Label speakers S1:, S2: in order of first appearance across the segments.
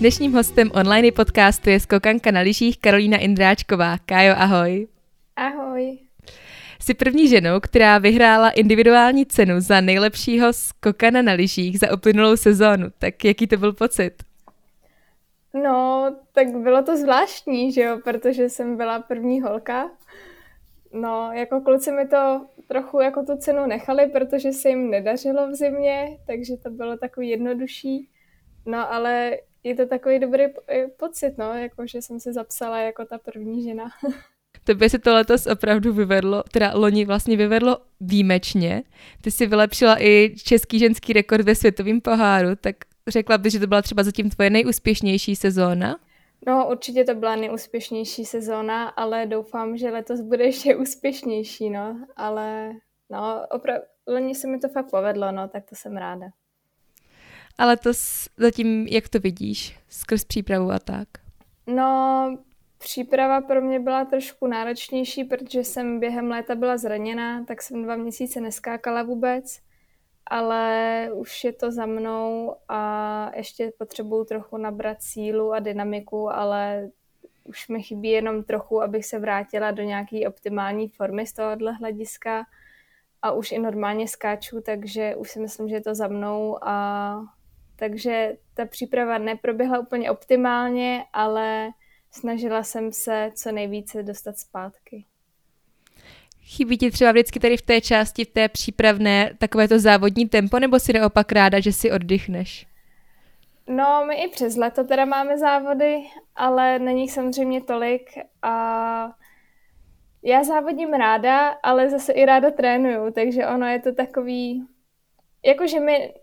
S1: Dnešním hostem online podcastu je skokanka na lyžích Karolína Indráčková. Kájo, ahoj.
S2: Ahoj.
S1: Jsi první ženou, která vyhrála individuální cenu za nejlepšího skokana na lyžích za uplynulou sezónu. Tak jaký to byl pocit?
S2: No, tak bylo to zvláštní, že jo, protože jsem byla první holka. No, jako kluci mi to trochu jako tu cenu nechali, protože se jim nedařilo v zimě, takže to bylo takový jednodušší. No, ale je to takový dobrý pocit, no, jako že jsem se zapsala jako ta první žena.
S1: Tebe se to letos opravdu vyvedlo, teda loni vlastně vyvedlo výjimečně. Ty si vylepšila i český ženský rekord ve světovém poháru, tak řekla bys, že to byla třeba zatím tvoje nejúspěšnější sezóna?
S2: No, určitě to byla nejúspěšnější sezóna, ale doufám, že letos bude ještě úspěšnější, no. Ale no, opravdu, loni se mi to fakt povedlo, no, tak to jsem ráda.
S1: Ale to zatím, jak to vidíš, skrz přípravu a tak?
S2: No, příprava pro mě byla trošku náročnější, protože jsem během léta byla zraněná, tak jsem dva měsíce neskákala vůbec, ale už je to za mnou a ještě potřebuju trochu nabrat sílu a dynamiku, ale už mi chybí jenom trochu, abych se vrátila do nějaké optimální formy z tohohle hlediska a už i normálně skáču, takže už si myslím, že je to za mnou a takže ta příprava neproběhla úplně optimálně, ale snažila jsem se co nejvíce dostat zpátky.
S1: Chybí ti třeba vždycky tady v té části, v té přípravné, takové to závodní tempo, nebo si naopak ráda, že si oddychneš?
S2: No, my i přes leto teda máme závody, ale není jich samozřejmě tolik a já závodím ráda, ale zase i ráda trénuju, takže ono je to takový, jakože my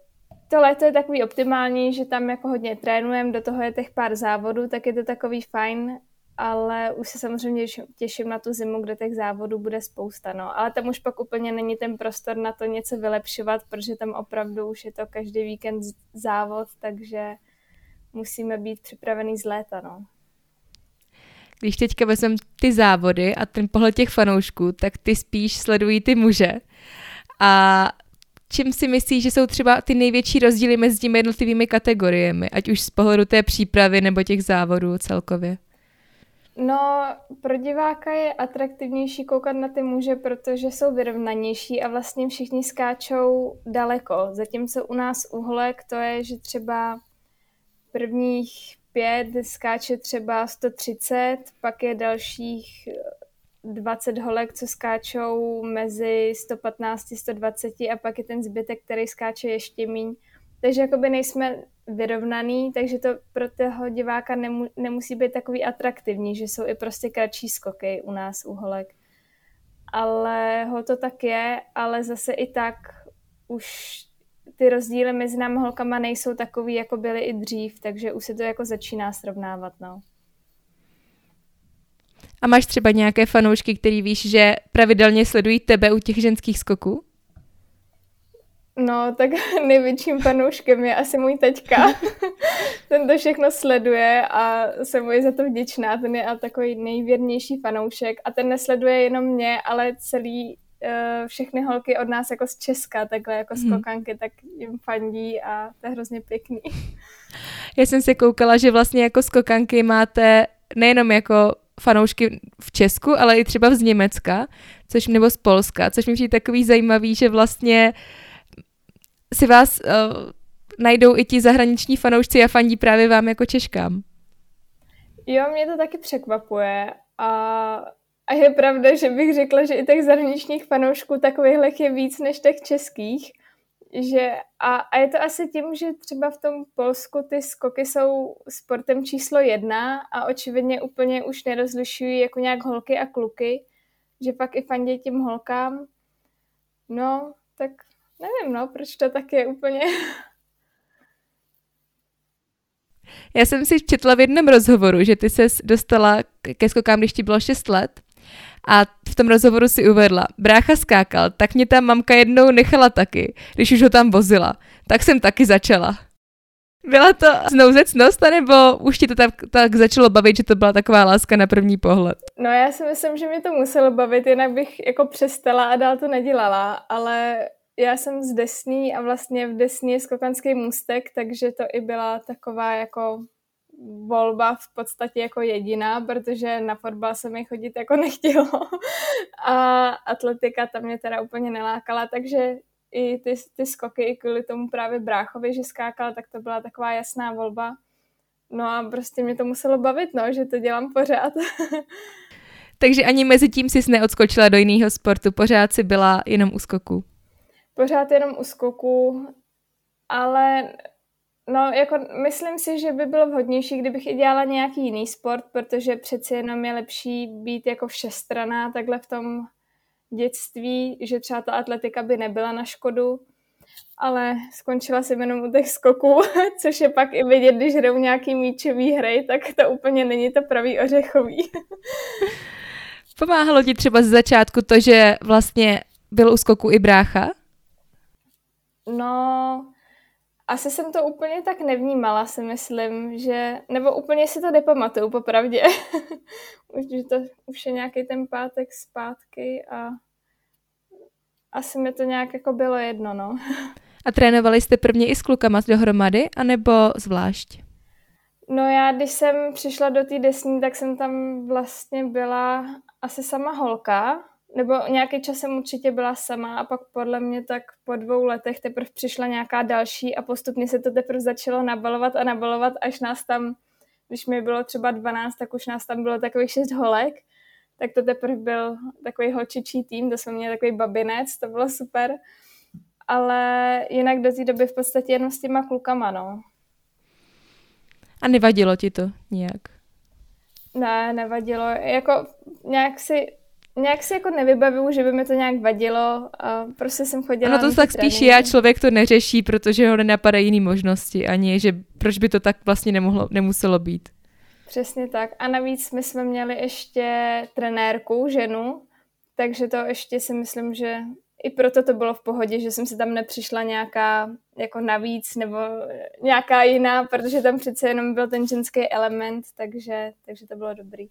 S2: to léto je takový optimální, že tam jako hodně trénujeme, do toho je těch pár závodů, tak je to takový fajn, ale už se samozřejmě těším na tu zimu, kde těch závodů bude spousta, no. Ale tam už pak úplně není ten prostor na to něco vylepšovat, protože tam opravdu už je to každý víkend závod, takže musíme být připravený z léta, no.
S1: Když teďka vezmem ty závody a ten pohled těch fanoušků, tak ty spíš sledují ty muže. A čím si myslíš, že jsou třeba ty největší rozdíly mezi těmi jednotlivými kategoriemi, ať už z pohledu té přípravy nebo těch závodů celkově?
S2: No, pro diváka je atraktivnější koukat na ty muže, protože jsou vyrovnanější a vlastně všichni skáčou daleko. Zatímco u nás uhlek to je, že třeba prvních pět skáče třeba 130, pak je dalších 20 holek, co skáčou mezi 115 a 120 a pak je ten zbytek, který skáče ještě míň. Takže jakoby nejsme vyrovnaný, takže to pro toho diváka nemu, nemusí být takový atraktivní, že jsou i prostě kratší skoky u nás u holek. Ale ho to tak je, ale zase i tak už ty rozdíly mezi námi holkama nejsou takový, jako byly i dřív, takže už se to jako začíná srovnávat, no.
S1: A máš třeba nějaké fanoušky, který víš, že pravidelně sledují tebe u těch ženských skoků?
S2: No, tak největším fanouškem je asi můj teďka. Ten to všechno sleduje a jsem mu za to vděčná. Ten je a takový nejvěrnější fanoušek. A ten nesleduje jenom mě, ale celý uh, všechny holky od nás jako z Česka, takhle jako hmm. skokanky, tak jim fandí a to je hrozně pěkný.
S1: Já jsem se koukala, že vlastně jako skokanky máte nejenom jako fanoušky v Česku, ale i třeba z Německa, což nebo z Polska, což mi přijde takový zajímavý, že vlastně si vás uh, najdou i ti zahraniční fanoušci a fandí právě vám jako Češkám.
S2: Jo, mě to taky překvapuje a, a je pravda, že bych řekla, že i těch zahraničních fanoušků takových je víc než těch českých, že a, a je to asi tím, že třeba v tom Polsku ty skoky jsou sportem číslo jedna a očividně úplně už nerozlišují jako nějak holky a kluky, že pak i fandí tím holkám. No, tak nevím, no, proč to tak je úplně.
S1: Já jsem si četla v jednom rozhovoru, že ty se dostala ke skokám, když ti bylo 6 let a v tom rozhovoru si uvedla, brácha skákal, tak mě tam mamka jednou nechala taky, když už ho tam vozila. Tak jsem taky začala. Byla to znouzecnost, nebo už ti to tak, tak začalo bavit, že to byla taková láska na první pohled?
S2: No já si myslím, že mě to muselo bavit, jinak bych jako přestala a dál to nedělala, ale já jsem z Desný a vlastně v Desní je skokanský můstek, takže to i byla taková jako volba v podstatě jako jediná, protože na fotbal se mi chodit jako nechtělo a atletika tam mě teda úplně nelákala, takže i ty, ty skoky i kvůli tomu právě bráchovi, že skákal, tak to byla taková jasná volba. No a prostě mě to muselo bavit, no, že to dělám pořád.
S1: Takže ani mezi tím jsi neodskočila do jiného sportu, pořád si byla jenom u skoku.
S2: Pořád jenom u skoku, ale no, jako myslím si, že by bylo vhodnější, kdybych i dělala nějaký jiný sport, protože přeci jenom je lepší být jako všestraná takhle v tom dětství, že třeba ta atletika by nebyla na škodu, ale skončila jsem jenom u těch skoků, což je pak i vidět, když hrajou nějaký míčový hry, tak to úplně není to pravý ořechový.
S1: Pomáhalo ti třeba z začátku to, že vlastně byl u skoku i brácha?
S2: No, asi jsem to úplně tak nevnímala, si myslím, že, nebo úplně si to nepamatuju, popravdě. už, to, už je nějaký ten pátek zpátky a asi mi to nějak jako bylo jedno, no.
S1: A trénovali jste prvně i s klukama dohromady, anebo zvlášť?
S2: No já, když jsem přišla do té desní, tak jsem tam vlastně byla asi sama holka, nebo nějaký čas jsem určitě byla sama a pak podle mě tak po dvou letech teprve přišla nějaká další a postupně se to teprve začalo nabalovat a nabalovat, až nás tam, když mi bylo třeba 12, tak už nás tam bylo takových šest holek, tak to teprve byl takový holčičí tým, to jsme měli takový babinec, to bylo super, ale jinak do té doby v podstatě jenom s těma klukama, no.
S1: A nevadilo ti to nějak?
S2: Ne, nevadilo. Jako nějak si nějak si jako nevybavuju, že by mi to nějak vadilo a prostě jsem chodila
S1: No to tak spíš já, člověk to neřeší, protože ho nenapadají jiné možnosti, ani že proč by to tak vlastně nemohlo, nemuselo být.
S2: Přesně tak. A navíc my jsme měli ještě trenérku, ženu, takže to ještě si myslím, že i proto to bylo v pohodě, že jsem si tam nepřišla nějaká jako navíc nebo nějaká jiná, protože tam přece jenom byl ten ženský element, takže, takže to bylo dobrý.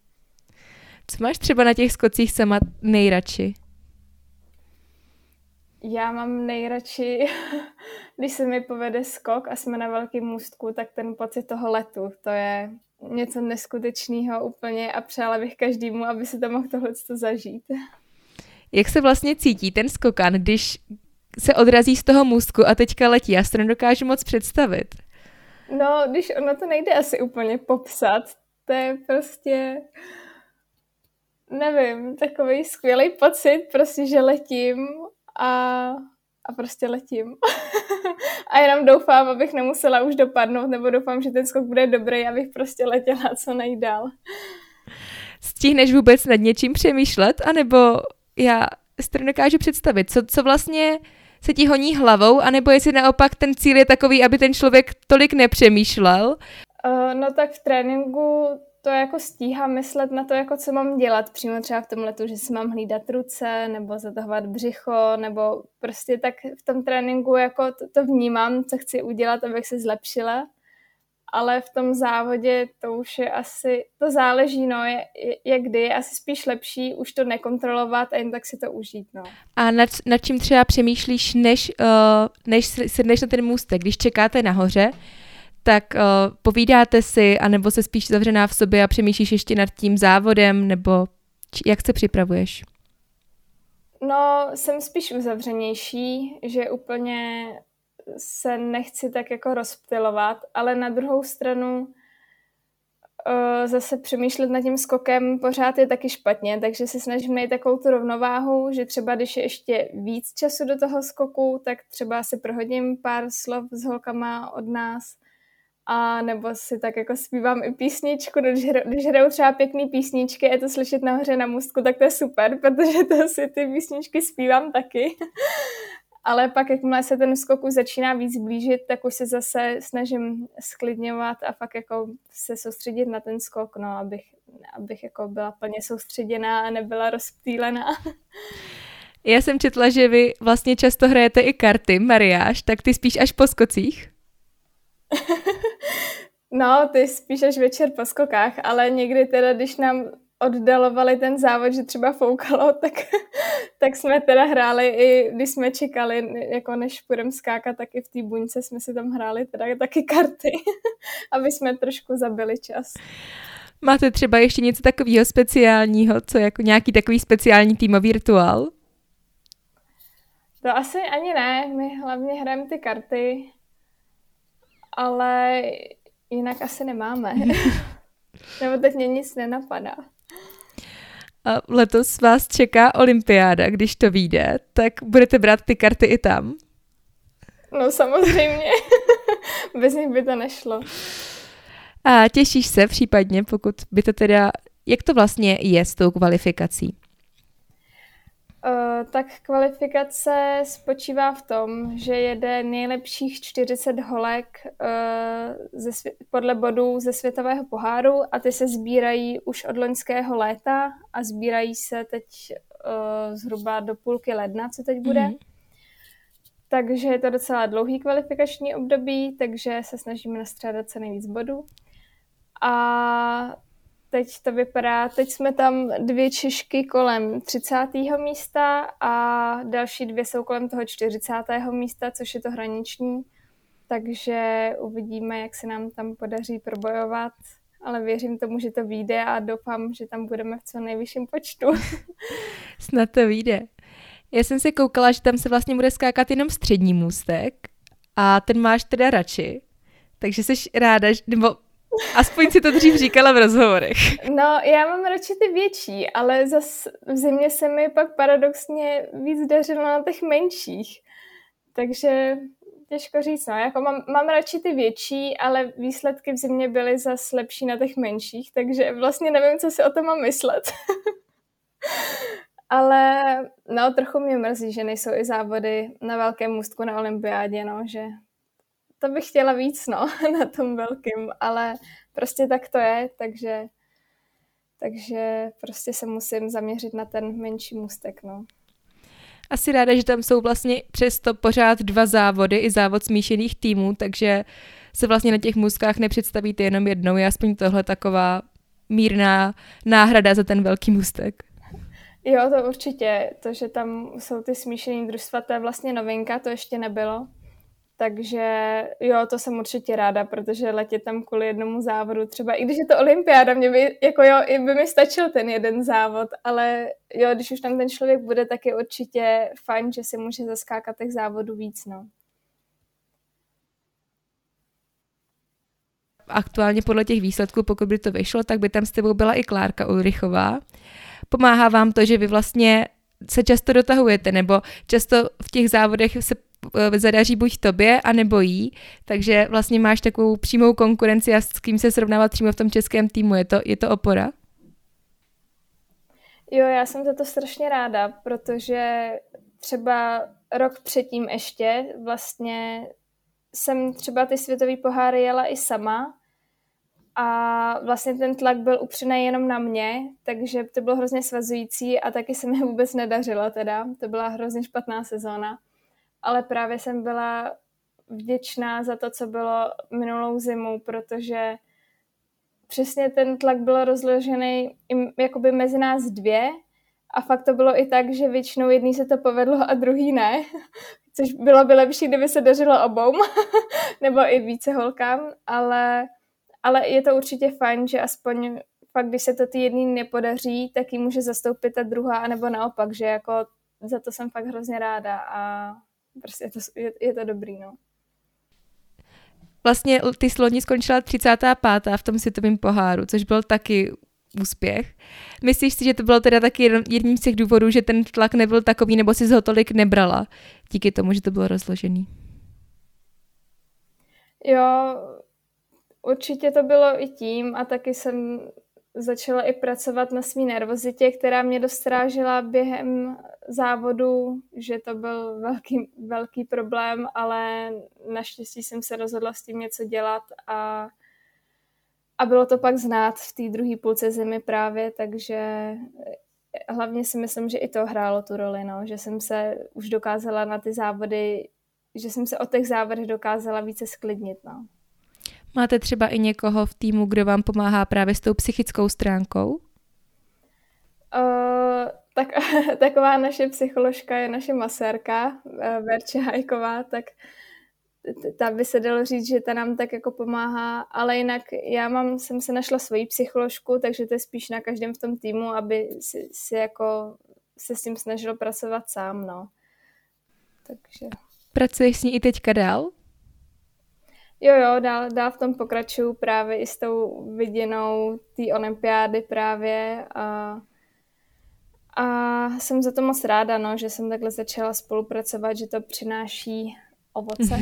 S1: Co máš třeba na těch skocích sama nejradši?
S2: Já mám nejradši, když se mi povede skok a jsme na velkém můstku, tak ten pocit toho letu, to je něco neskutečného úplně a přála bych každému, aby si to mohl tohle zažít.
S1: Jak se vlastně cítí ten skokan, když se odrazí z toho můstku a teďka letí? Já si to nedokážu moc představit.
S2: No, když ono to nejde asi úplně popsat. To je prostě nevím, takový skvělý pocit, prostě, že letím a, a prostě letím. a jenom doufám, abych nemusela už dopadnout, nebo doufám, že ten skok bude dobrý, abych prostě letěla co nejdál.
S1: Stihneš vůbec nad něčím přemýšlet, anebo já si to nedokážu představit, co, co vlastně se ti honí hlavou, anebo jestli naopak ten cíl je takový, aby ten člověk tolik nepřemýšlel?
S2: Uh, no tak v tréninku to jako stíhám myslet na to, jako co mám dělat přímo třeba v tom letu, že si mám hlídat ruce nebo zatahovat břicho, nebo prostě tak v tom tréninku jako to, to vnímám, co chci udělat, abych se zlepšila. Ale v tom závodě to už je asi, to záleží, no, je, je kdy, je asi spíš lepší už to nekontrolovat a jen tak si to užít, no.
S1: A nad, nad čím třeba přemýšlíš, než, uh, než sedneš na ten můstek, když čekáte nahoře, tak uh, povídáte si, anebo se spíš zavřená v sobě a přemýšlíš ještě nad tím závodem, nebo či, jak se připravuješ?
S2: No, jsem spíš uzavřenější, že úplně se nechci tak jako rozptilovat, ale na druhou stranu uh, zase přemýšlet nad tím skokem pořád je taky špatně, takže se snažím najít takovou tu rovnováhu, že třeba když je ještě víc času do toho skoku, tak třeba si prohodím pár slov s holkama od nás, a nebo si tak jako zpívám i písničku, když, hra, když hrajou třeba pěkný písničky, je to slyšet nahoře na můstku, tak to je super, protože to si ty písničky zpívám taky. Ale pak, jakmile se ten skok už začíná víc blížit, tak už se zase snažím sklidňovat a fakt jako se soustředit na ten skok, no, abych, abych jako byla plně soustředěná a nebyla rozptýlená.
S1: Já jsem četla, že vy vlastně často hrajete i karty, Mariáš, tak ty spíš až po skocích?
S2: no, ty spíš až večer po skokách, ale někdy teda, když nám oddalovali ten závod, že třeba foukalo, tak, tak jsme teda hráli i, když jsme čekali, jako než půjdeme skákat, tak i v té buňce jsme si tam hráli teda taky karty, aby jsme trošku zabili čas.
S1: Máte třeba ještě něco takového speciálního, co jako nějaký takový speciální týmový rituál?
S2: To asi ani ne, my hlavně hrajeme ty karty, ale jinak asi nemáme. Nebo teď mě nic nenapadá.
S1: A letos vás čeká olympiáda, když to vyjde, tak budete brát ty karty i tam?
S2: No samozřejmě, bez nich by to nešlo.
S1: A těšíš se případně, pokud by to teda, jak to vlastně je s tou kvalifikací?
S2: Uh, tak kvalifikace spočívá v tom, že jede nejlepších 40 holek uh, ze svě- podle bodů ze světového poháru a ty se sbírají už od loňského léta a sbírají se teď uh, zhruba do půlky ledna, co teď bude. Mm-hmm. Takže je to docela dlouhý kvalifikační období, takže se snažíme nastřádat co nejvíc bodů. A teď to vypadá, teď jsme tam dvě Češky kolem 30. místa a další dvě jsou kolem toho 40. místa, což je to hraniční. Takže uvidíme, jak se nám tam podaří probojovat, ale věřím tomu, že to vyjde a doufám, že tam budeme v co nejvyšším počtu.
S1: Snad to vyjde. Já jsem se koukala, že tam se vlastně bude skákat jenom střední můstek a ten máš teda radši. Takže jsi ráda, nebo Aspoň si to dřív říkala v rozhovorech.
S2: No, já mám radši ty větší, ale zas v zimě se mi pak paradoxně víc dařilo na těch menších. Takže těžko říct, no, jako mám, mám radši ty větší, ale výsledky v zimě byly zas lepší na těch menších, takže vlastně nevím, co si o tom mám myslet. ale no, trochu mě mrzí, že nejsou i závody na velkém můstku na olympiádě, no, že to bych chtěla víc, no, na tom velkým, ale prostě tak to je, takže, takže prostě se musím zaměřit na ten menší můstek, no.
S1: Asi ráda, že tam jsou vlastně přesto pořád dva závody, i závod smíšených týmů, takže se vlastně na těch můstkách nepředstavíte jenom jednou, je aspoň tohle taková mírná náhrada za ten velký můstek.
S2: Jo, to určitě. To, že tam jsou ty smíšený družstva, to je vlastně novinka, to ještě nebylo. Takže jo, to jsem určitě ráda, protože letět tam kvůli jednomu závodu, třeba i když je to olympiáda, mě by, jako jo, by mi stačil ten jeden závod, ale jo, když už tam ten člověk bude, tak je určitě fajn, že si může zaskákat těch závodů víc, no.
S1: Aktuálně podle těch výsledků, pokud by to vyšlo, tak by tam s tebou byla i Klárka Ulrichová. Pomáhá vám to, že vy vlastně se často dotahujete, nebo často v těch závodech se zadaří buď tobě, anebo jí, takže vlastně máš takovou přímou konkurenci a s kým se srovnávat přímo v tom českém týmu. Je to, je to opora?
S2: Jo, já jsem za to strašně ráda, protože třeba rok předtím ještě vlastně jsem třeba ty světové poháry jela i sama a vlastně ten tlak byl upřený jenom na mě, takže to bylo hrozně svazující a taky se mi vůbec nedařilo teda. To byla hrozně špatná sezóna ale právě jsem byla vděčná za to, co bylo minulou zimu, protože přesně ten tlak byl rozložený jakoby mezi nás dvě. A fakt to bylo i tak, že většinou jedný se to povedlo a druhý ne, což bylo by lepší, kdyby se dařilo obou, nebo i více holkám, ale, ale je to určitě fajn, že aspoň fakt, když se to ty jedný nepodaří, tak ji může zastoupit ta druhá, anebo naopak, že jako za to jsem fakt hrozně ráda a prostě je to, je, je to dobrý, no.
S1: Vlastně ty sloni skončila 35. v tom světovém poháru, což byl taky úspěch. Myslíš si, že to bylo teda taky jedním z těch důvodů, že ten tlak nebyl takový, nebo si ho tolik nebrala díky tomu, že to bylo rozložený?
S2: Jo, určitě to bylo i tím a taky jsem začala i pracovat na svý nervozitě, která mě dostrážila během závodu, že to byl velký, velký problém, ale naštěstí jsem se rozhodla s tím něco dělat a, a bylo to pak znát v té druhé půlce zimy právě, takže hlavně si myslím, že i to hrálo tu roli, no, že jsem se už dokázala na ty závody, že jsem se o těch závodech dokázala více sklidnit. No.
S1: Máte třeba i někoho v týmu, kdo vám pomáhá právě s tou psychickou stránkou?
S2: Uh, tak, taková naše psycholožka je naše masérka, eh, Verče Hajková, tak ta by se dalo říct, že ta nám tak jako pomáhá, ale jinak já mám, jsem se našla svoji psycholožku, takže to je spíš na každém v tom týmu, aby si, si jako se s tím snažil pracovat sám, no. Takže...
S1: Pracuješ s ní i teďka dál?
S2: Jo, jo, dál, dál v tom pokračuju právě i s tou viděnou té olympiády právě a, a jsem za to moc ráda, no, že jsem takhle začala spolupracovat, že to přináší ovoce.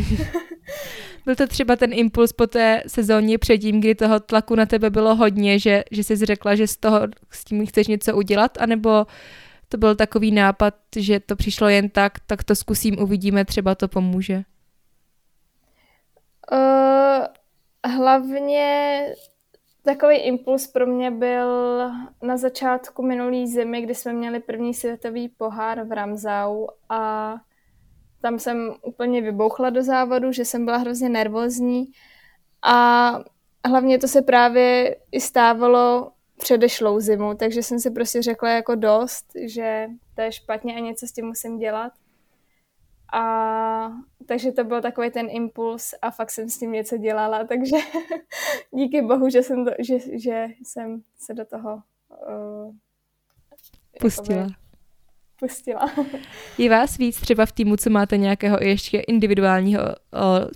S1: Byl to třeba ten impuls po té sezóně předtím, kdy toho tlaku na tebe bylo hodně, že, že jsi řekla, že z toho s tím chceš něco udělat, anebo to byl takový nápad, že to přišlo jen tak, tak to zkusím, uvidíme, třeba to pomůže?
S2: Uh, hlavně takový impuls pro mě byl na začátku minulý zimy, kdy jsme měli první světový pohár v Ramzau a tam jsem úplně vybouchla do závodu, že jsem byla hrozně nervózní a hlavně to se právě i stávalo předešlou zimu, takže jsem si prostě řekla jako dost, že to je špatně a něco s tím musím dělat. A takže to byl takový ten impuls a fakt jsem s tím něco dělala, takže díky bohu, že jsem, to, že, že jsem se do toho uh,
S1: pustila. Jakoby,
S2: pustila.
S1: Je vás víc třeba v týmu, co máte nějakého ještě individuálního o,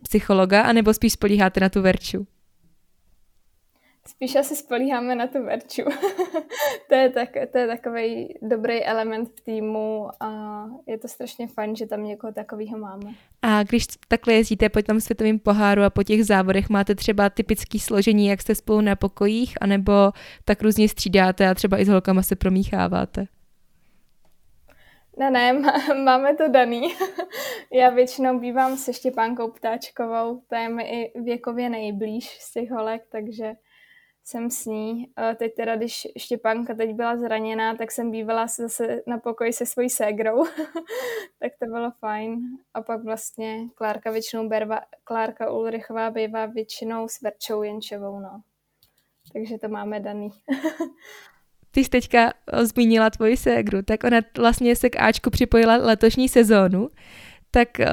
S1: psychologa, anebo spíš spolíháte na tu verču?
S2: Spíš asi spolíháme na tu verču. to, je tak, to je takový dobrý element v týmu a je to strašně fajn, že tam někoho takového máme.
S1: A když takhle jezdíte po tom světovém poháru a po těch závodech, máte třeba typický složení, jak jste spolu na pokojích, anebo tak různě střídáte a třeba i s holkama se promícháváte?
S2: Ne, ne, máme to daný. Já většinou bývám se Štěpánkou Ptáčkovou, ta je mi i věkově nejblíž z těch holek, takže jsem s ní. Teď teda, když Štěpánka teď byla zraněná, tak jsem bývala zase na pokoji se svojí ségrou, tak to bylo fajn. A pak vlastně Klárka většinou berva, Klárka Ulrichová bývá většinou s Verčou Jenčevou, no. Takže to máme daný.
S1: Ty jsi teďka zmínila tvoji ségru, tak ona vlastně se k Ačku připojila letošní sezónu tak uh,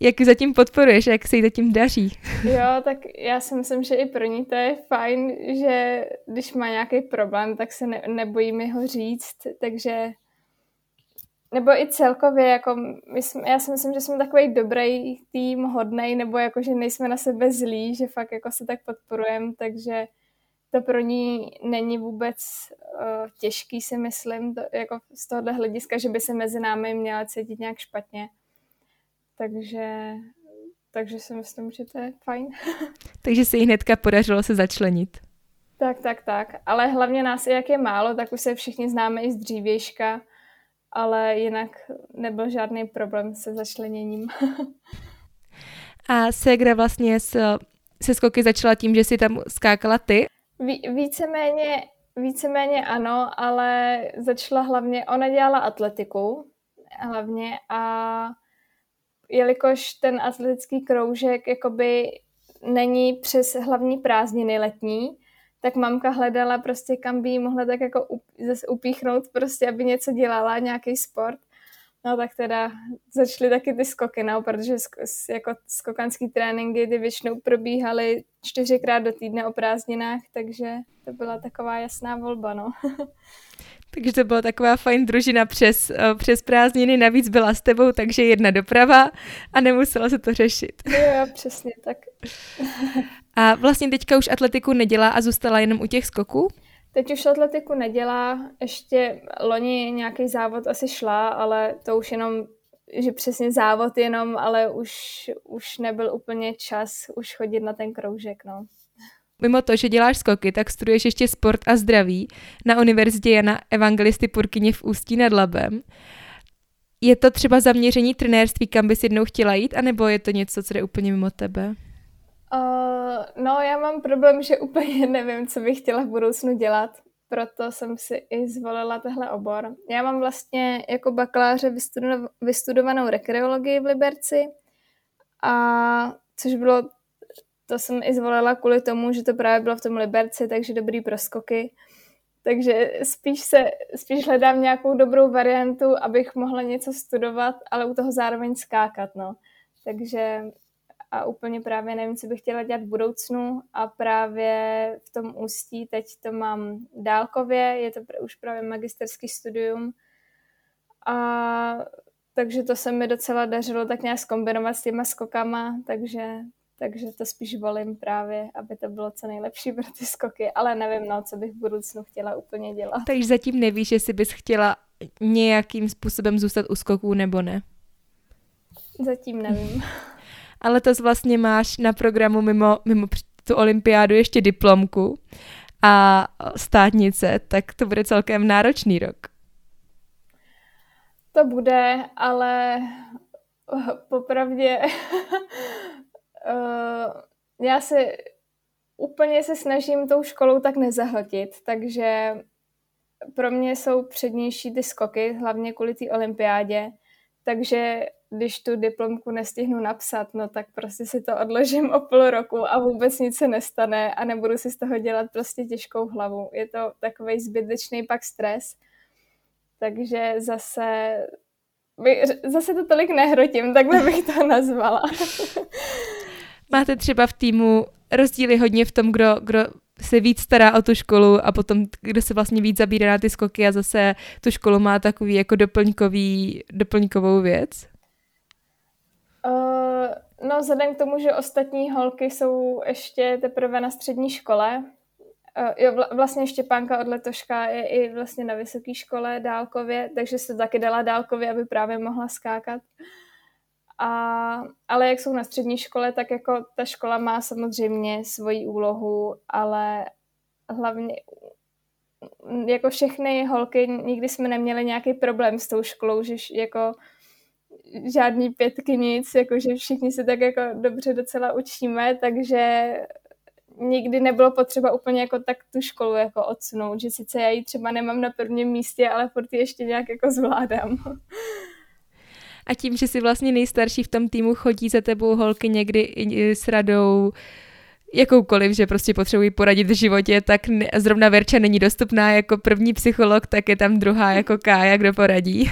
S1: jak zatím podporuješ, jak se jí zatím daří?
S2: Jo, tak já si myslím, že i pro ní to je fajn, že když má nějaký problém, tak se ne, nebojí mi ho říct, takže nebo i celkově, jako my jsme, já si myslím, že jsme takový dobrý tým, hodnej, nebo jako, že nejsme na sebe zlí, že fakt jako se tak podporujeme, takže to pro ní není vůbec uh, těžký, si myslím, to, jako z tohohle hlediska, že by se mezi námi měla cítit nějak špatně. Takže, takže si myslím, že to je fajn.
S1: takže se jí hnedka podařilo se začlenit.
S2: Tak, tak, tak. Ale hlavně nás, jak je málo, tak už se všichni známe i z dřívějška, ale jinak nebyl žádný problém se začleněním.
S1: A Segra vlastně s, se skoky začala tím, že si tam skákala ty?
S2: Ví, víceméně, víceméně ano, ale začala hlavně, ona dělala atletiku hlavně a jelikož ten atletický kroužek jakoby není přes hlavní prázdniny letní, tak mamka hledala prostě, kam by jí mohla tak jako zase upíchnout prostě, aby něco dělala, nějaký sport. No tak teda začaly taky ty skoky, no, protože jako skokanský tréninky ty většinou probíhaly čtyřikrát do týdne o prázdninách, takže to byla taková jasná volba, no.
S1: Takže to byla taková fajn družina přes, eh, přes prázdniny, navíc byla s tebou, takže jedna doprava a nemusela se to řešit.
S2: Jo, jo přesně tak.
S1: a vlastně teďka už atletiku nedělá a zůstala jenom u těch skoků?
S2: Teď už atletiku nedělá, ještě loni nějaký závod asi šla, ale to už jenom, že přesně závod jenom, ale už, už nebyl úplně čas už chodit na ten kroužek, no.
S1: Mimo to, že děláš skoky, tak studuješ ještě sport a zdraví na Univerzitě Jana Evangelisty Purkyně v Ústí nad Labem. Je to třeba zaměření trenérství, kam bys jednou chtěla jít, anebo je to něco, co jde úplně mimo tebe?
S2: Uh, no, já mám problém, že úplně nevím, co bych chtěla v budoucnu dělat, proto jsem si i zvolila tehle obor. Já mám vlastně jako bakaláře vystudovanou rekreologii v Liberci, a což bylo to jsem i zvolila kvůli tomu, že to právě bylo v tom Liberci, takže dobrý pro skoky. Takže spíš, se, spíš hledám nějakou dobrou variantu, abych mohla něco studovat, ale u toho zároveň skákat, no. Takže a úplně právě nevím, co bych chtěla dělat v budoucnu a právě v tom ústí teď to mám dálkově, je to už právě magisterský studium a takže to se mi docela dařilo tak nějak zkombinovat s těma skokama, takže, takže to spíš volím právě, aby to bylo co nejlepší pro ty skoky, ale nevím, no, co bych v budoucnu chtěla úplně dělat.
S1: Takže zatím nevíš, jestli bys chtěla nějakým způsobem zůstat u skoků nebo ne?
S2: Zatím nevím.
S1: ale to vlastně máš na programu mimo, mimo tu olympiádu ještě diplomku a státnice, tak to bude celkem náročný rok.
S2: To bude, ale popravdě uh, já se úplně se snažím tou školou tak nezahltit, takže pro mě jsou přednější ty skoky, hlavně kvůli té olympiádě, takže když tu diplomku nestihnu napsat, no tak prostě si to odložím o půl roku a vůbec nic se nestane a nebudu si z toho dělat prostě těžkou hlavu. Je to takový zbytečný pak stres, takže zase zase to tolik nehrotím, takhle bych to nazvala.
S1: Máte třeba v týmu rozdíly hodně v tom, kdo, kdo se víc stará o tu školu a potom kdo se vlastně víc zabírá na ty skoky a zase tu školu má takový jako doplňkový, doplňkovou věc?
S2: Uh, no vzhledem k tomu, že ostatní holky jsou ještě teprve na střední škole, uh, jo, vl- vlastně Štěpánka od letoška je i vlastně na vysoké škole dálkově, takže se taky dala dálkově, aby právě mohla skákat. A, ale jak jsou na střední škole, tak jako ta škola má samozřejmě svoji úlohu, ale hlavně jako všechny holky, nikdy jsme neměli nějaký problém s tou školou, že jako žádný pětky nic, jakože všichni se tak jako dobře docela učíme, takže nikdy nebylo potřeba úplně jako tak tu školu jako odsunout, že sice já ji třeba nemám na prvním místě, ale furt ještě nějak jako zvládám.
S1: A tím, že jsi vlastně nejstarší v tom týmu, chodí za tebou holky někdy s radou jakoukoliv, že prostě potřebují poradit v životě, tak zrovna Verča není dostupná jako první psycholog, tak je tam druhá jako Kája, kdo poradí.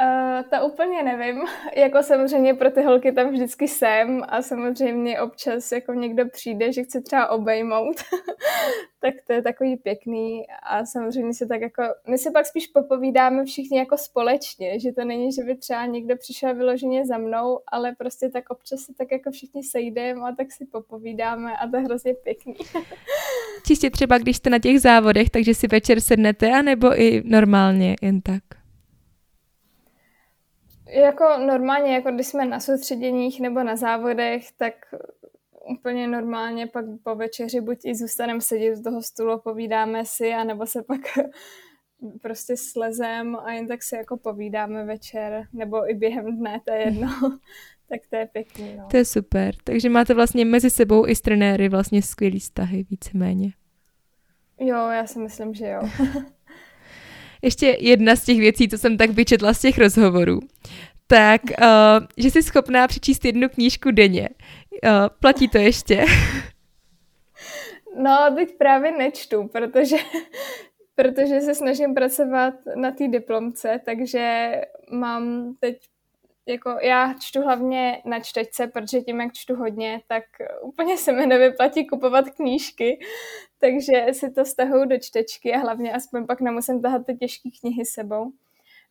S2: Uh, to úplně nevím. Jako samozřejmě pro ty holky tam vždycky jsem a samozřejmě občas jako někdo přijde, že chce třeba obejmout, tak to je takový pěkný a samozřejmě se tak jako, my se pak spíš popovídáme všichni jako společně, že to není, že by třeba někdo přišel vyloženě za mnou, ale prostě tak občas se tak jako všichni sejdeme a tak si popovídáme a to je hrozně pěkný.
S1: Čistě třeba, když jste na těch závodech, takže si večer sednete, anebo i normálně jen tak?
S2: Jako normálně, jako když jsme na soustředěních nebo na závodech, tak úplně normálně pak po večeři buď i zůstaneme sedět z toho stolu, povídáme si, anebo se pak prostě slezem a jen tak si jako povídáme večer, nebo i během dne, to je jedno. tak to je pěkný. No.
S1: To je super. Takže máte vlastně mezi sebou i s trenéry vlastně skvělý vztahy, víceméně.
S2: Jo, já si myslím, že jo.
S1: ještě jedna z těch věcí, co jsem tak vyčetla z těch rozhovorů, tak, uh, že jsi schopná přečíst jednu knížku denně. Uh, platí to ještě?
S2: No, teď právě nečtu, protože, protože se snažím pracovat na té diplomce, takže mám teď jako já čtu hlavně na čtečce, protože tím, jak čtu hodně, tak úplně se mi nevyplatí kupovat knížky, takže si to stahuju do čtečky a hlavně aspoň pak nemusím tahat ty těžké knihy sebou.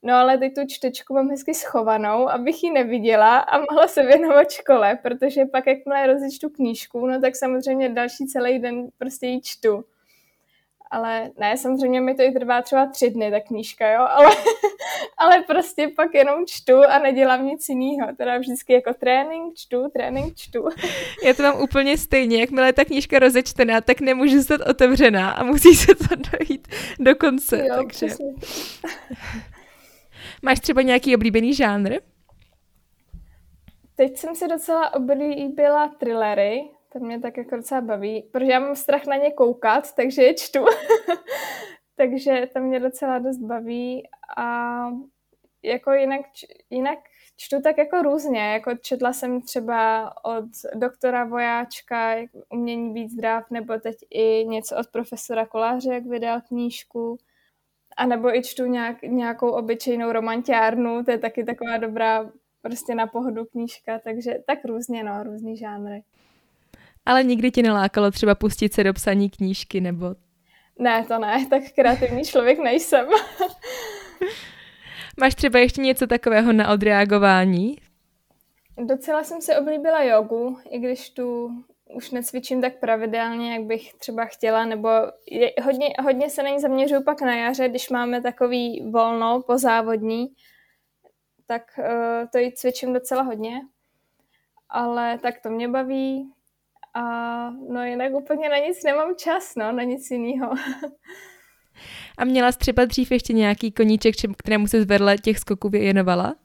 S2: No ale teď tu čtečku mám hezky schovanou, abych ji neviděla a mohla se věnovat škole, protože pak jakmile rozečtu knížku, no tak samozřejmě další celý den prostě ji čtu ale ne, samozřejmě mi to i trvá třeba tři dny, ta knížka, jo, ale, ale prostě pak jenom čtu a nedělám nic jiného, teda vždycky jako trénink, čtu, trénink, čtu.
S1: Já to mám úplně stejně, jakmile je ta knížka rozečtená, tak nemůžu zůstat otevřená a musí se to dojít do konce, jo, takže... Máš třeba nějaký oblíbený žánr?
S2: Teď jsem si docela oblíbila thrillery, to mě tak jako docela baví, protože já mám strach na ně koukat, takže je čtu. takže to mě docela dost baví a jako jinak, jinak čtu tak jako různě, jako četla jsem třeba od doktora Vojáčka umění být zdrav, nebo teď i něco od profesora Koláře, jak vydal knížku, a nebo i čtu nějak, nějakou obyčejnou romantiárnu, to je taky taková dobrá prostě na pohodu knížka, takže tak různě, no, různý žánry.
S1: Ale nikdy ti nelákalo třeba pustit se do psaní knížky, nebo?
S2: Ne, to ne, tak kreativní člověk nejsem.
S1: Máš třeba ještě něco takového na odreagování?
S2: Docela jsem si oblíbila jogu, i když tu už necvičím tak pravidelně, jak bych třeba chtěla, nebo je, hodně, hodně se na ní zaměřuju pak na jaře, když máme takový volno pozávodní, tak uh, to ji cvičím docela hodně. Ale tak to mě baví. A no jinak úplně na nic nemám čas, no, na nic jiného.
S1: A měla jsi třeba dřív ještě nějaký koníček, kterému se vedle těch skoků věnovala?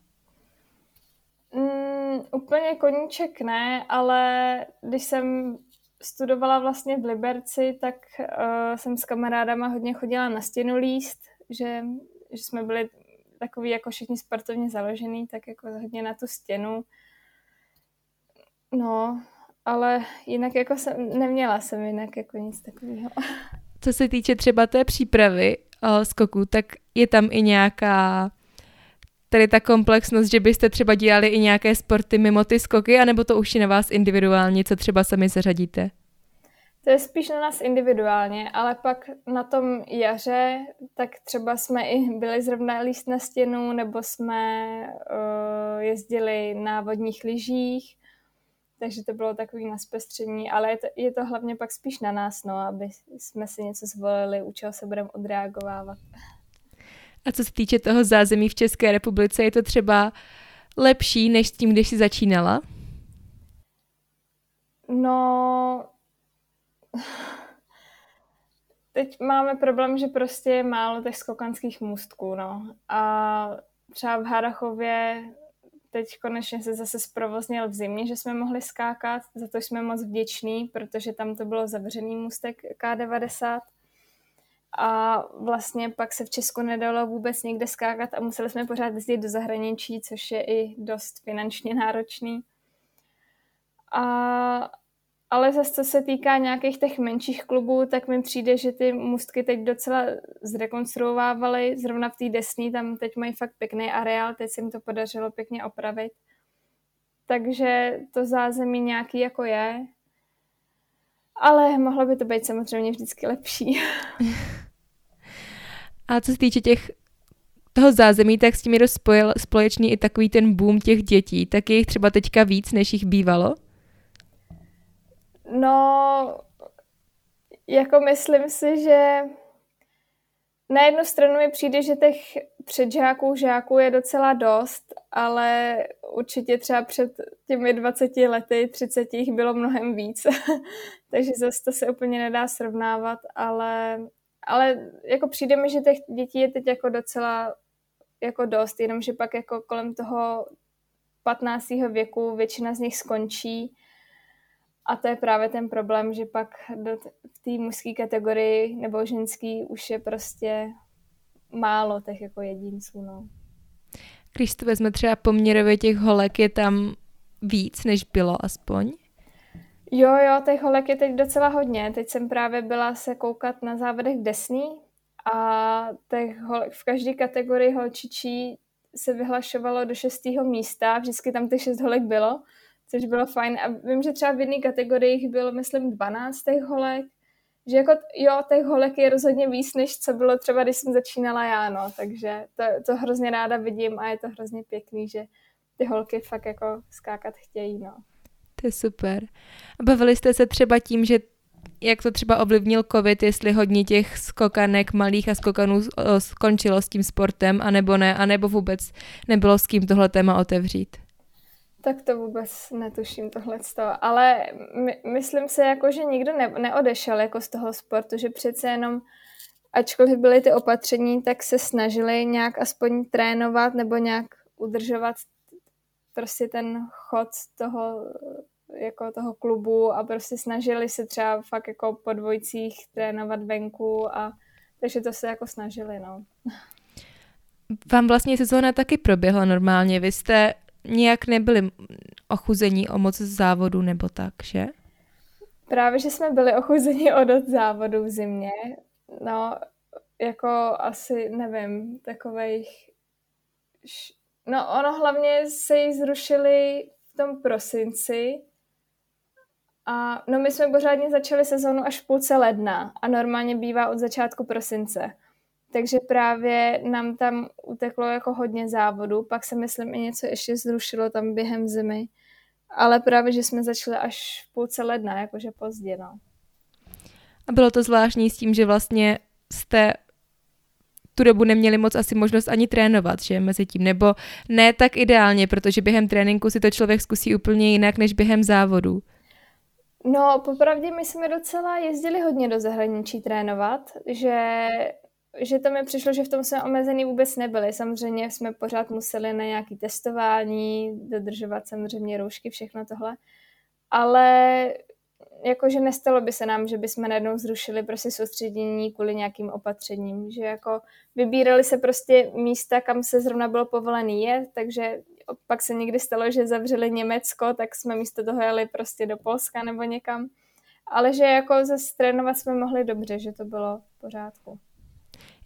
S2: Mm, úplně koníček ne, ale když jsem studovala vlastně v Liberci, tak uh, jsem s kamarádama hodně chodila na stěnu líst, že, že jsme byli takový jako všichni sportovně založený, tak jako hodně na tu stěnu. No, ale jinak jako jsem, neměla jsem jinak jako nic takového.
S1: Co se týče třeba té přípravy uh, skoku, tak je tam i nějaká tady ta komplexnost, že byste třeba dělali i nějaké sporty mimo ty skoky, anebo to už je na vás individuálně, co třeba sami zařadíte?
S2: To je spíš na nás individuálně, ale pak na tom jaře, tak třeba jsme i byli zrovna líst na stěnu, nebo jsme uh, jezdili na vodních lyžích, takže to bylo takový na zpestření, ale je to, je to hlavně pak spíš na nás, no, aby jsme si něco zvolili, u čeho se budeme odreagovat.
S1: A co se týče toho zázemí v České republice, je to třeba lepší než s tím, když jsi začínala?
S2: No, teď máme problém, že prostě je málo těch skokanských můstků, no. A třeba v Harachově teď konečně se zase zprovoznil v zimě, že jsme mohli skákat, za to jsme moc vděční, protože tam to bylo zavřený můstek K90 a vlastně pak se v Česku nedalo vůbec někde skákat a museli jsme pořád jezdit do zahraničí, což je i dost finančně náročný. A, ale zase co se týká nějakých těch menších klubů, tak mi přijde, že ty můstky teď docela zrekonstruovávaly. Zrovna v té desní tam teď mají fakt pěkný areál, teď se jim to podařilo pěkně opravit. Takže to zázemí nějaký jako je, ale mohlo by to být samozřejmě vždycky lepší.
S1: A co se týče těch toho zázemí, tak s tím je spojil, společný i takový ten boom těch dětí. Tak je jich třeba teďka víc, než jich bývalo?
S2: No, jako myslím si, že na jednu stranu mi přijde, že těch předžáků, žáků je docela dost, ale určitě třeba před těmi 20 lety, 30 jich bylo mnohem víc. Takže zase to se úplně nedá srovnávat, ale, ale jako přijde mi, že těch dětí je teď jako docela jako dost, jenomže pak jako kolem toho 15. věku většina z nich skončí a to je právě ten problém, že pak do t- v té mužské kategorii nebo ženský už je prostě málo těch jako jedinců, no.
S1: Když to vezme třeba poměrově těch holek, je tam víc, než bylo aspoň?
S2: Jo, jo, těch holek je teď docela hodně. Teď jsem právě byla se koukat na závodech desný a těch holek v každé kategorii holčičí se vyhlašovalo do šestého místa, vždycky tam těch šest holek bylo což bylo fajn. A vím, že třeba v jedné kategorii bylo, myslím, 12 těch holek, že jako, jo, těch holek je rozhodně víc, než co bylo třeba, když jsem začínala já, no, takže to, to hrozně ráda vidím a je to hrozně pěkný, že ty holky fakt jako skákat chtějí, no.
S1: To je super. A bavili jste se třeba tím, že jak to třeba ovlivnil covid, jestli hodně těch skokanek malých a skokanů skončilo s tím sportem, anebo ne, anebo vůbec nebylo s kým tohle téma otevřít?
S2: Tak to vůbec netuším tohle ale my, myslím si, jako, že nikdo ne, neodešel jako z toho sportu, že přece jenom ačkoliv byly ty opatření, tak se snažili nějak aspoň trénovat nebo nějak udržovat prostě ten chod toho, jako toho klubu a prostě snažili se třeba fakt jako po dvojcích trénovat venku a takže to se jako snažili, no.
S1: vám vlastně sezóna taky proběhla normálně. Vy jste nějak nebyli ochuzení o moc závodu nebo tak, že?
S2: Právě, že jsme byli ochuzeni o dost závodu v zimě. No, jako asi, nevím, takových... No, ono hlavně se jí zrušili v tom prosinci, a no my jsme pořádně začali sezonu až v půlce ledna a normálně bývá od začátku prosince. Takže právě nám tam uteklo jako hodně závodů, pak se myslím i něco ještě zrušilo tam během zimy. Ale právě, že jsme začali až v půlce ledna, jakože pozdě, no.
S1: A bylo to zvláštní s tím, že vlastně jste tu dobu neměli moc asi možnost ani trénovat, že mezi tím, nebo ne tak ideálně, protože během tréninku si to člověk zkusí úplně jinak než během závodu.
S2: No, popravdě my jsme docela jezdili hodně do zahraničí trénovat, že, že to mi přišlo, že v tom jsme omezený vůbec nebyli. Samozřejmě jsme pořád museli na nějaké testování, dodržovat samozřejmě roušky, všechno tohle. Ale jakože nestalo by se nám, že bychom najednou zrušili prostě soustředění kvůli nějakým opatřením, že jako vybírali se prostě místa, kam se zrovna bylo povolený jet, takže pak se někdy stalo, že zavřeli Německo, tak jsme místo toho jeli prostě do Polska nebo někam. Ale že jako ze trénovat jsme mohli dobře, že to bylo v pořádku.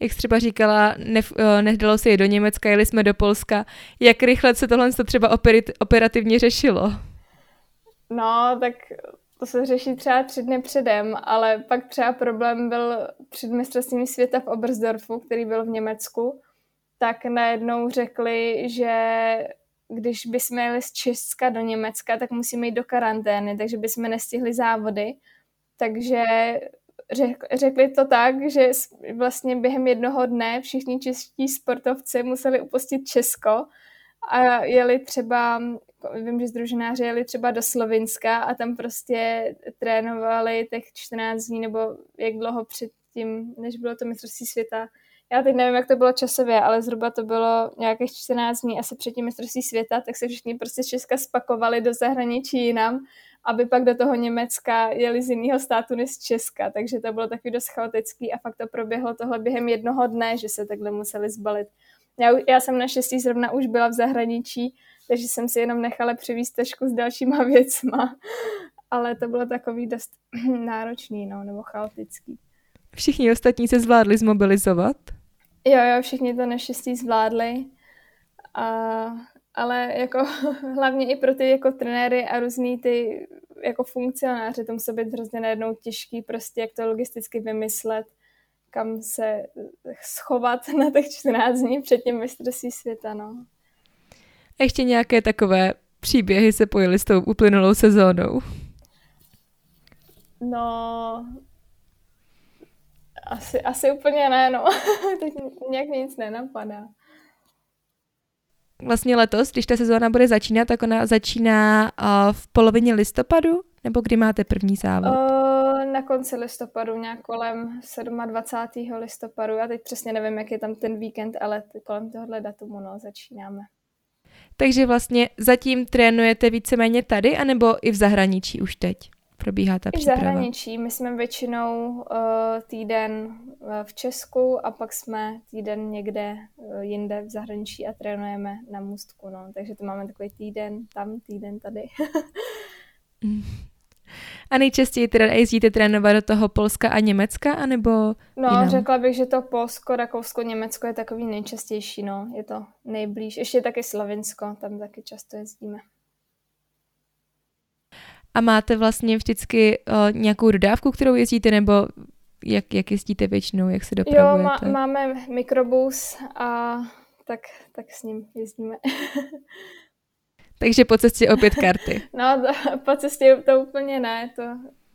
S1: Jak jsi třeba říkala, ne, eh, nedalo se jít do Německa, jeli jsme do Polska. Jak rychle se tohle třeba operit, operativně řešilo?
S2: No, tak to se řeší třeba tři dny předem, ale pak třeba problém byl před mistrovstvím světa v Obersdorfu, který byl v Německu, tak najednou řekli, že když bychom jeli z Česka do Německa, tak musíme jít do karantény, takže bychom nestihli závody. Takže řekli to tak, že vlastně během jednoho dne všichni čeští sportovci museli upustit Česko a jeli třeba, vím, že združenáři jeli třeba do Slovinska a tam prostě trénovali těch 14 dní nebo jak dlouho předtím, než bylo to mistrovství světa, já teď nevím, jak to bylo časově, ale zhruba to bylo nějakých 14 dní asi před tím mistrovství světa, tak se všichni prostě z Česka spakovali do zahraničí jinam, aby pak do toho Německa jeli z jiného státu než z Česka, takže to bylo takový dost chaotický a fakt to proběhlo tohle během jednoho dne, že se takhle museli zbalit. Já, já jsem naštěstí zrovna už byla v zahraničí, takže jsem si jenom nechala přivízt tašku s dalšíma věcma, ale to bylo takový dost náročný, no, nebo chaotický.
S1: Všichni ostatní se zvládli zmobilizovat?
S2: Jo, jo, všichni to naštěstí zvládli. A, ale jako hlavně i pro ty jako trenéry a různý ty jako funkcionáři, to musí být hrozně najednou těžký, prostě jak to logisticky vymyslet, kam se schovat na těch 14 dní před tím mistrovství světa, no.
S1: A ještě nějaké takové příběhy se pojily s tou uplynulou sezónou?
S2: No, asi, asi úplně ne, no. Teď nějak nic nenapadá.
S1: Vlastně letos, když ta sezóna bude začínat, tak ona začíná uh, v polovině listopadu? Nebo kdy máte první závod?
S2: Uh, na konci listopadu, nějak kolem 27. listopadu. Já teď přesně nevím, jak je tam ten víkend, ale kolem tohohle datumu no, začínáme.
S1: Takže vlastně zatím trénujete víceméně tady, anebo i v zahraničí už teď? Probíhá ta I příprava?
S2: v zahraničí. My jsme většinou uh, týden eh, v Česku a pak jsme týden někde uh, jinde v zahraničí a trénujeme na můstku. No. Takže to máme takový týden tam, týden tady.
S1: A nejčastěji teda jezdíte trénovat do toho Polska a Německa, anebo
S2: No, jinam? řekla bych, že to Polsko, Rakousko, Německo je takový nejčastější, no. Je to nejblíž. Ještě taky Slovinsko, tam taky často jezdíme
S1: a máte vlastně vždycky uh, nějakou dodávku, kterou jezdíte, nebo jak, jak jezdíte většinou, jak se dopravujete?
S2: Jo, má, máme mikrobus a tak, tak s ním jezdíme.
S1: Takže po cestě opět karty.
S2: no, to, po cestě to úplně ne, to,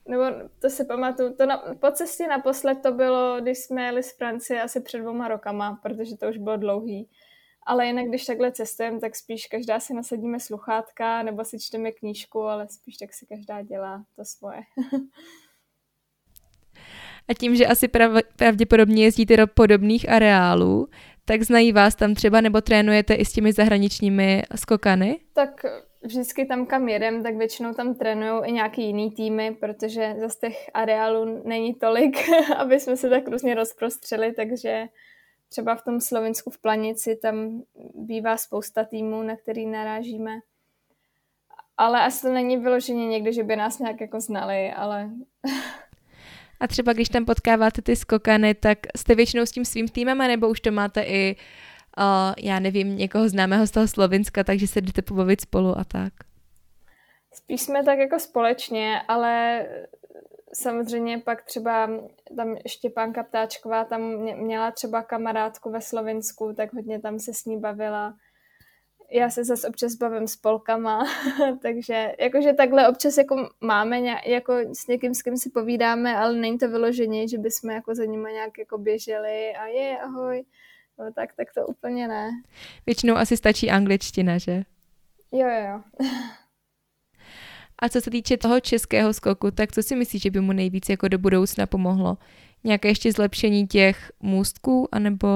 S2: nebo to si pamatuju, to na, po cestě naposled to bylo, když jsme jeli z Francie asi před dvoma rokama, protože to už bylo dlouhý. Ale jinak, když takhle cestujeme, tak spíš každá si nasadíme sluchátka nebo si čteme knížku, ale spíš tak si každá dělá to svoje.
S1: A tím, že asi prav, pravděpodobně jezdíte do podobných areálů, tak znají vás tam třeba nebo trénujete i s těmi zahraničními skokany?
S2: Tak vždycky tam, kam jedem, tak většinou tam trénují i nějaký jiný týmy, protože zase těch areálů není tolik, aby jsme se tak různě rozprostřeli, takže třeba v tom Slovensku v Planici, tam bývá spousta týmů, na který narážíme. Ale asi to není vyloženě někdy, že by nás nějak jako znali, ale...
S1: A třeba když tam potkáváte ty skokany, tak jste většinou s tím svým týmem, nebo už to máte i, uh, já nevím, někoho známého z toho Slovenska, takže se jdete pobavit spolu a tak?
S2: Spíš jsme tak jako společně, ale samozřejmě pak třeba tam Štěpánka Ptáčková tam měla třeba kamarádku ve Slovensku, tak hodně tam se s ní bavila. Já se zase občas bavím s Polkama, takže jakože takhle občas jako máme nějak, jako s někým, s kým si povídáme, ale není to vyloženě, že bychom jako za nimi nějak jako běželi a je, ahoj, no, tak, tak to úplně ne.
S1: Většinou asi stačí angličtina, že?
S2: Jo, jo, jo.
S1: A co se týče toho českého skoku, tak co si myslíš, že by mu nejvíc jako do budoucna pomohlo? Nějaké ještě zlepšení těch můstků, anebo...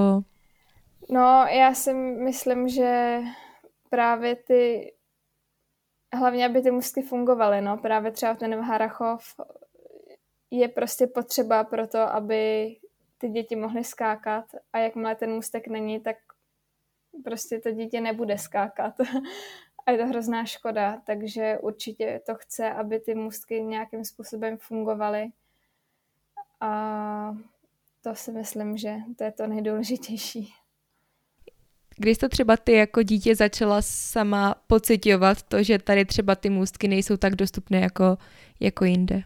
S2: No, já si myslím, že právě ty, hlavně aby ty můstky fungovaly, no, právě třeba ten Harachov je prostě potřeba pro to, aby ty děti mohly skákat a jakmile ten můstek není, tak prostě to dítě nebude skákat. A je to hrozná škoda, takže určitě to chce, aby ty můstky nějakým způsobem fungovaly. A to si myslím, že to je to nejdůležitější.
S1: Když to třeba ty jako dítě začala sama pocitovat to, že tady třeba ty můstky nejsou tak dostupné jako, jako jinde?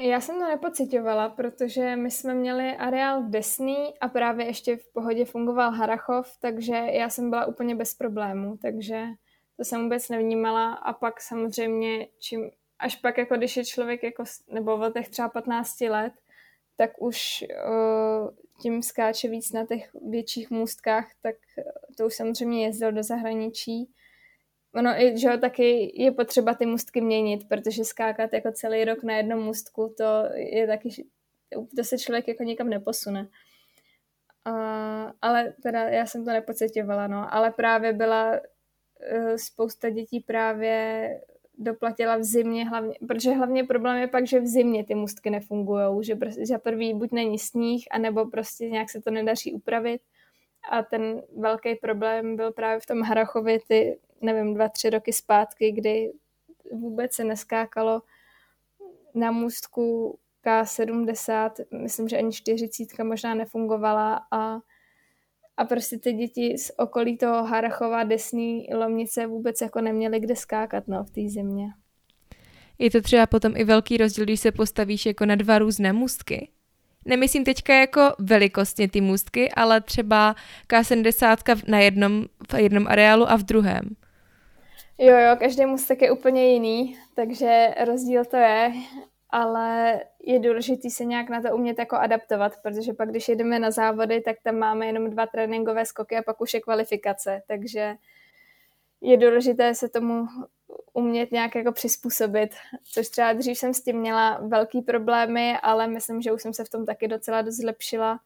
S2: Já jsem to nepocitovala, protože my jsme měli areál v Desný a právě ještě v pohodě fungoval Harachov, takže já jsem byla úplně bez problémů, takže to jsem vůbec nevnímala. A pak samozřejmě, čím, až pak jako když je člověk jako, nebo v letech třeba 15 let, tak už uh, tím skáče víc na těch větších můstkách, tak to už samozřejmě jezdil do zahraničí Ono i, že taky je potřeba ty můstky měnit, protože skákat jako celý rok na jednom můstku, to je taky, to se člověk jako nikam neposune. A, ale teda já jsem to nepocitovala, no, ale právě byla uh, spousta dětí právě doplatila v zimě, hlavně, protože hlavně problém je pak, že v zimě ty můstky nefungují, že za prvý buď není sníh, anebo prostě nějak se to nedaří upravit. A ten velký problém byl právě v tom Harachově, ty nevím, dva, tři roky zpátky, kdy vůbec se neskákalo na můstku K70, myslím, že ani 40 možná nefungovala a, a prostě ty děti z okolí toho Harachova, Desný, Lomnice vůbec jako neměly kde skákat no, v té zimě.
S1: Je to třeba potom i velký rozdíl, když se postavíš jako na dva různé můstky? Nemyslím teďka jako velikostně ty můstky, ale třeba K70 na jednom, v jednom areálu a v druhém.
S2: Jo, jo, každý můstek je úplně jiný, takže rozdíl to je, ale je důležité se nějak na to umět jako adaptovat, protože pak, když jedeme na závody, tak tam máme jenom dva tréninkové skoky a pak už je kvalifikace, takže je důležité se tomu umět nějak jako přizpůsobit, což třeba dřív jsem s tím měla velký problémy, ale myslím, že už jsem se v tom taky docela dost zlepšila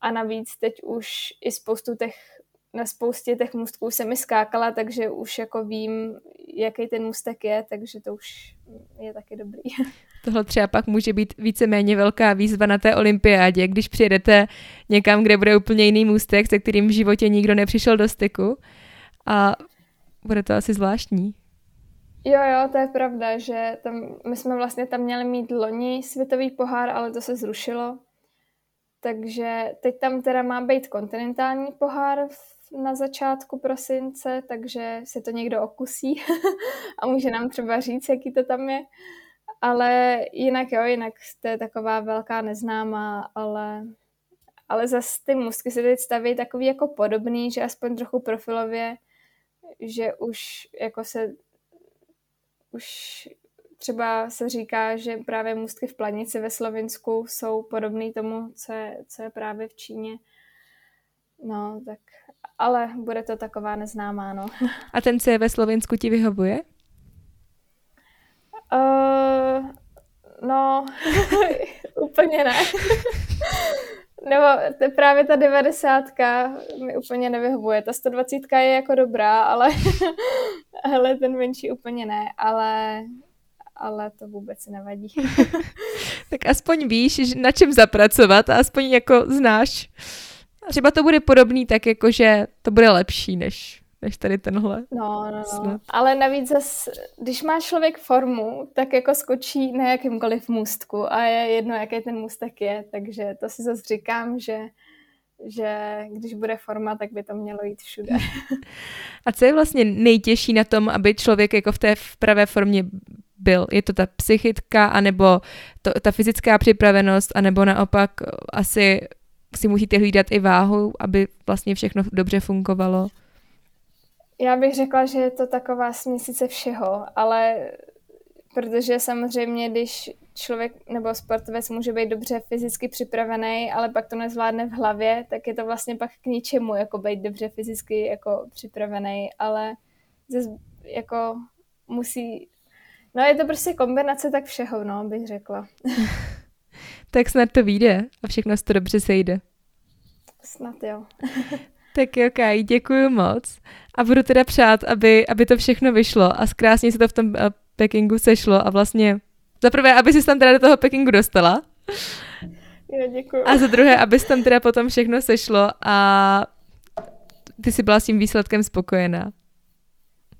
S2: a navíc teď už i spoustu těch na spoustě těch můstků jsem mi skákala, takže už jako vím, jaký ten můstek je, takže to už je taky dobrý.
S1: Tohle třeba pak může být víceméně velká výzva na té olympiádě, když přijedete někam, kde bude úplně jiný můstek, se kterým v životě nikdo nepřišel do styku a bude to asi zvláštní.
S2: Jo, jo, to je pravda, že tam, my jsme vlastně tam měli mít loni světový pohár, ale to se zrušilo. Takže teď tam teda má být kontinentální pohár na začátku prosince, takže se to někdo okusí a může nám třeba říct, jaký to tam je. Ale jinak jo, jinak to je taková velká neznámá, ale, ale zase ty musky se teď staví takový jako podobný, že aspoň trochu profilově, že už jako se už třeba se říká, že právě můstky v Planici ve Slovinsku jsou podobný tomu, co je, co je právě v Číně. No, tak, ale bude to taková neznámá, no.
S1: A ten, co je ve Slovensku, ti vyhovuje?
S2: Uh, no, úplně ne. Nebo to právě ta 90 mi úplně nevyhovuje. Ta 120 je jako dobrá, ale, ale ten menší úplně ne. Ale, ale to vůbec nevadí.
S1: tak aspoň víš, na čem zapracovat a aspoň jako znáš třeba to bude podobný, tak jako, že to bude lepší než, než tady tenhle.
S2: No, no, no. Ale navíc zas, když má člověk formu, tak jako skočí na jakýmkoliv můstku a je jedno, jaký ten můstek je, takže to si zase říkám, že že když bude forma, tak by to mělo jít všude.
S1: A co je vlastně nejtěžší na tom, aby člověk jako v té pravé formě byl? Je to ta psychická, anebo to, ta fyzická připravenost, anebo naopak asi si musíte hlídat i váhu, aby vlastně všechno dobře fungovalo?
S2: Já bych řekla, že je to taková směsice všeho, ale protože samozřejmě, když člověk nebo sportovec může být dobře fyzicky připravený, ale pak to nezvládne v hlavě, tak je to vlastně pak k ničemu, jako být dobře fyzicky jako připravený, ale zase jako musí, no je to prostě kombinace tak všeho, no, bych řekla.
S1: tak snad to vyjde a všechno se to dobře sejde.
S2: Snad jo.
S1: tak jo, Kaj, děkuji moc. A budu teda přát, aby, aby to všechno vyšlo a krásně se to v tom eh, Pekingu sešlo a vlastně za prvé, aby si tam teda do toho Pekingu dostala.
S2: Jo, děkuji.
S1: A za druhé, abys tam teda potom všechno sešlo a ty si byla s tím výsledkem spokojená.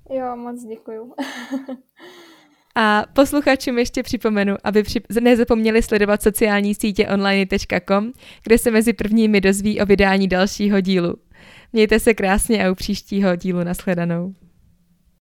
S2: Jo, moc děkuju.
S1: A posluchačům ještě připomenu, aby při... nezapomněli sledovat sociální sítě online.com, kde se mezi prvními dozví o vydání dalšího dílu. Mějte se krásně a u příštího dílu nashledanou.